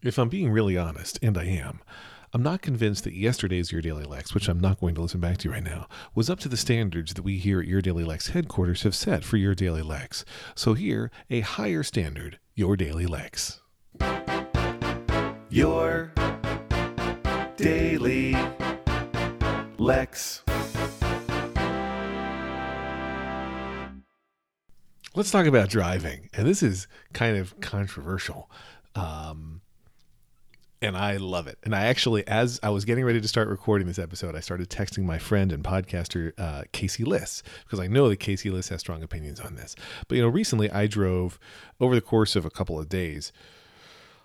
If I'm being really honest, and I am, I'm not convinced that yesterday's Your Daily Lex, which I'm not going to listen back to right now, was up to the standards that we here at Your Daily Lex headquarters have set for Your Daily Lex. So here, a higher standard, Your Daily Lex. Your Daily Lex. Let's talk about driving. And this is kind of controversial. Um, and I love it. And I actually, as I was getting ready to start recording this episode, I started texting my friend and podcaster uh, Casey Liss because I know that Casey Liss has strong opinions on this. But you know, recently I drove over the course of a couple of days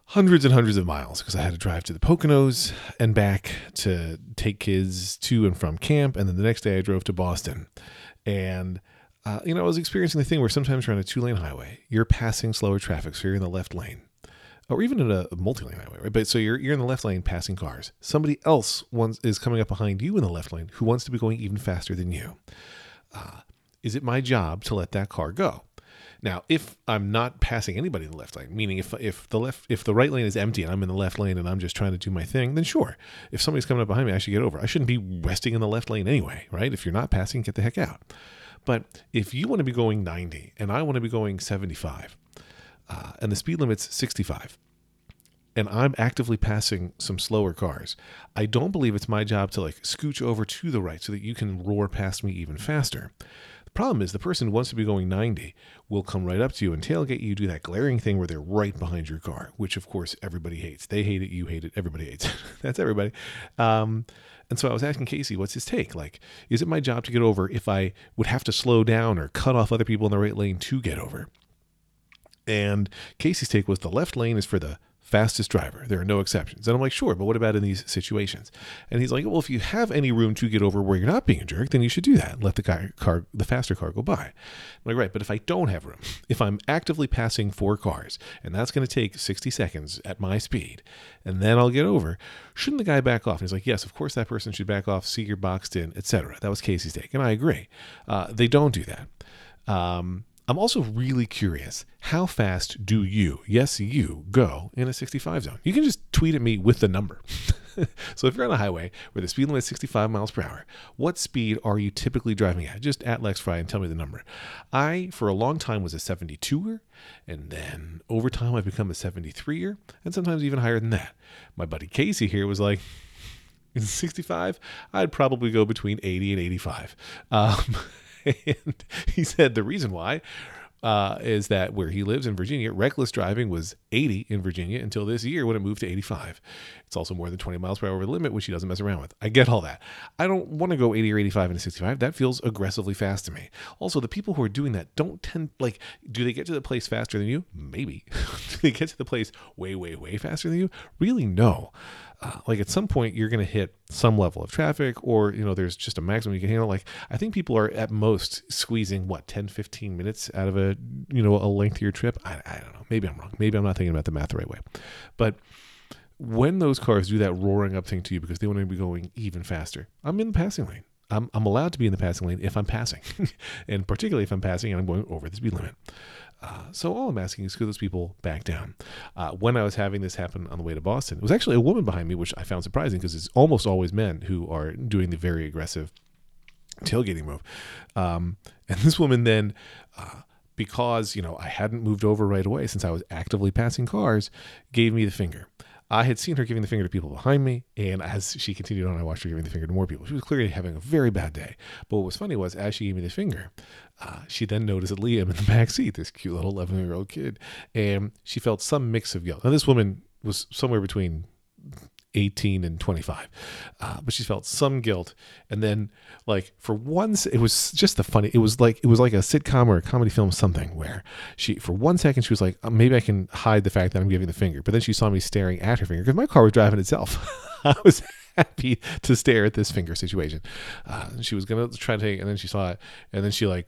hundreds and hundreds of miles because I had to drive to the Poconos and back to take kids to and from camp, and then the next day I drove to Boston, and. Uh, you know, I was experiencing the thing where sometimes you're on a two lane highway, you're passing slower traffic, so you're in the left lane or even in a multi-lane highway, right? But so you're you're in the left lane passing cars. Somebody else wants is coming up behind you in the left lane who wants to be going even faster than you. Uh, is it my job to let that car go? Now, if I'm not passing anybody in the left lane, meaning if if the left if the right lane is empty and I'm in the left lane and I'm just trying to do my thing, then sure. If somebody's coming up behind me, I should get over. I shouldn't be resting in the left lane anyway, right? If you're not passing, get the heck out. But if you want to be going 90 and I want to be going 75, uh, and the speed limit's 65 and I'm actively passing some slower cars, I don't believe it's my job to like scooch over to the right so that you can roar past me even faster. The problem is the person who wants to be going 90 will come right up to you and tailgate you, do that glaring thing where they're right behind your car, which of course everybody hates. They hate it, you hate it, everybody hates it. That's everybody. Um, and so I was asking Casey, what's his take? Like, is it my job to get over if I would have to slow down or cut off other people in the right lane to get over? And Casey's take was the left lane is for the fastest driver. There are no exceptions. And I'm like, sure, but what about in these situations? And he's like, well, if you have any room to get over where you're not being a jerk, then you should do that. Let the guy, car, the faster car go by. I'm like, right, but if I don't have room, if I'm actively passing four cars, and that's going to take 60 seconds at my speed, and then I'll get over, shouldn't the guy back off? And he's like, yes, of course that person should back off, see you're boxed in, etc. That was Casey's take, and I agree. Uh, they don't do that. Um, I'm also really curious how fast do you, yes, you, go in a 65 zone? You can just tweet at me with the number. so if you're on a highway where the speed limit is 65 miles per hour, what speed are you typically driving at? Just at Lex Fry and tell me the number. I, for a long time, was a 72er, and then over time I've become a 73er, and sometimes even higher than that. My buddy Casey here was like, in 65, I'd probably go between 80 and 85. Um, and he said the reason why uh, is that where he lives in Virginia, reckless driving was 80 in Virginia until this year when it moved to 85. It's also more than 20 miles per hour limit, which he doesn't mess around with. I get all that. I don't want to go 80 or 85 into 65. That feels aggressively fast to me. Also, the people who are doing that don't tend, like, do they get to the place faster than you? Maybe. do they get to the place way, way, way faster than you? Really, no. Like at some point you're going to hit some level of traffic or you know there's just a maximum you can handle. Like i think people are at most squeezing what 10 15 minutes out of a you know a lengthier trip? I, I don't know. Maybe i'm wrong. Maybe i'm not thinking about the math the right way. But when those cars do that roaring up thing to you because they want to be going even faster i'm in the passing lane. I'm, I'm allowed to be in the passing lane if I'm passing, and particularly if I'm passing and I'm going over the speed limit. Uh, so all I'm asking is could those people back down? Uh, when I was having this happen on the way to Boston, it was actually a woman behind me, which I found surprising because it's almost always men who are doing the very aggressive tailgating move. Um, and this woman then, uh, because you know I hadn't moved over right away since I was actively passing cars, gave me the finger. I had seen her giving the finger to people behind me, and as she continued on, I watched her giving the finger to more people. She was clearly having a very bad day. But what was funny was, as she gave me the finger, uh, she then noticed Liam in the back seat, this cute little 11 year old kid, and she felt some mix of guilt. Now, this woman was somewhere between 18 and 25. Uh, but she felt some guilt. And then like for once, it was just the funny, it was like, it was like a sitcom or a comedy film, something where she, for one second, she was like, oh, maybe I can hide the fact that I'm giving the finger. But then she saw me staring at her finger because my car was driving itself. I was happy to stare at this finger situation. Uh, she was to try to take, and then she saw it. And then she like,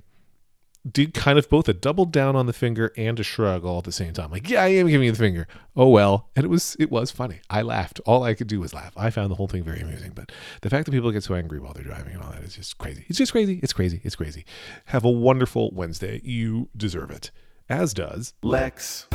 did kind of both a double down on the finger and a shrug all at the same time. Like, yeah, I am giving you the finger. Oh well. And it was it was funny. I laughed. All I could do was laugh. I found the whole thing very amusing. But the fact that people get so angry while they're driving and all that is just crazy. It's just crazy. It's crazy. It's crazy. Have a wonderful Wednesday. You deserve it. As does Lex.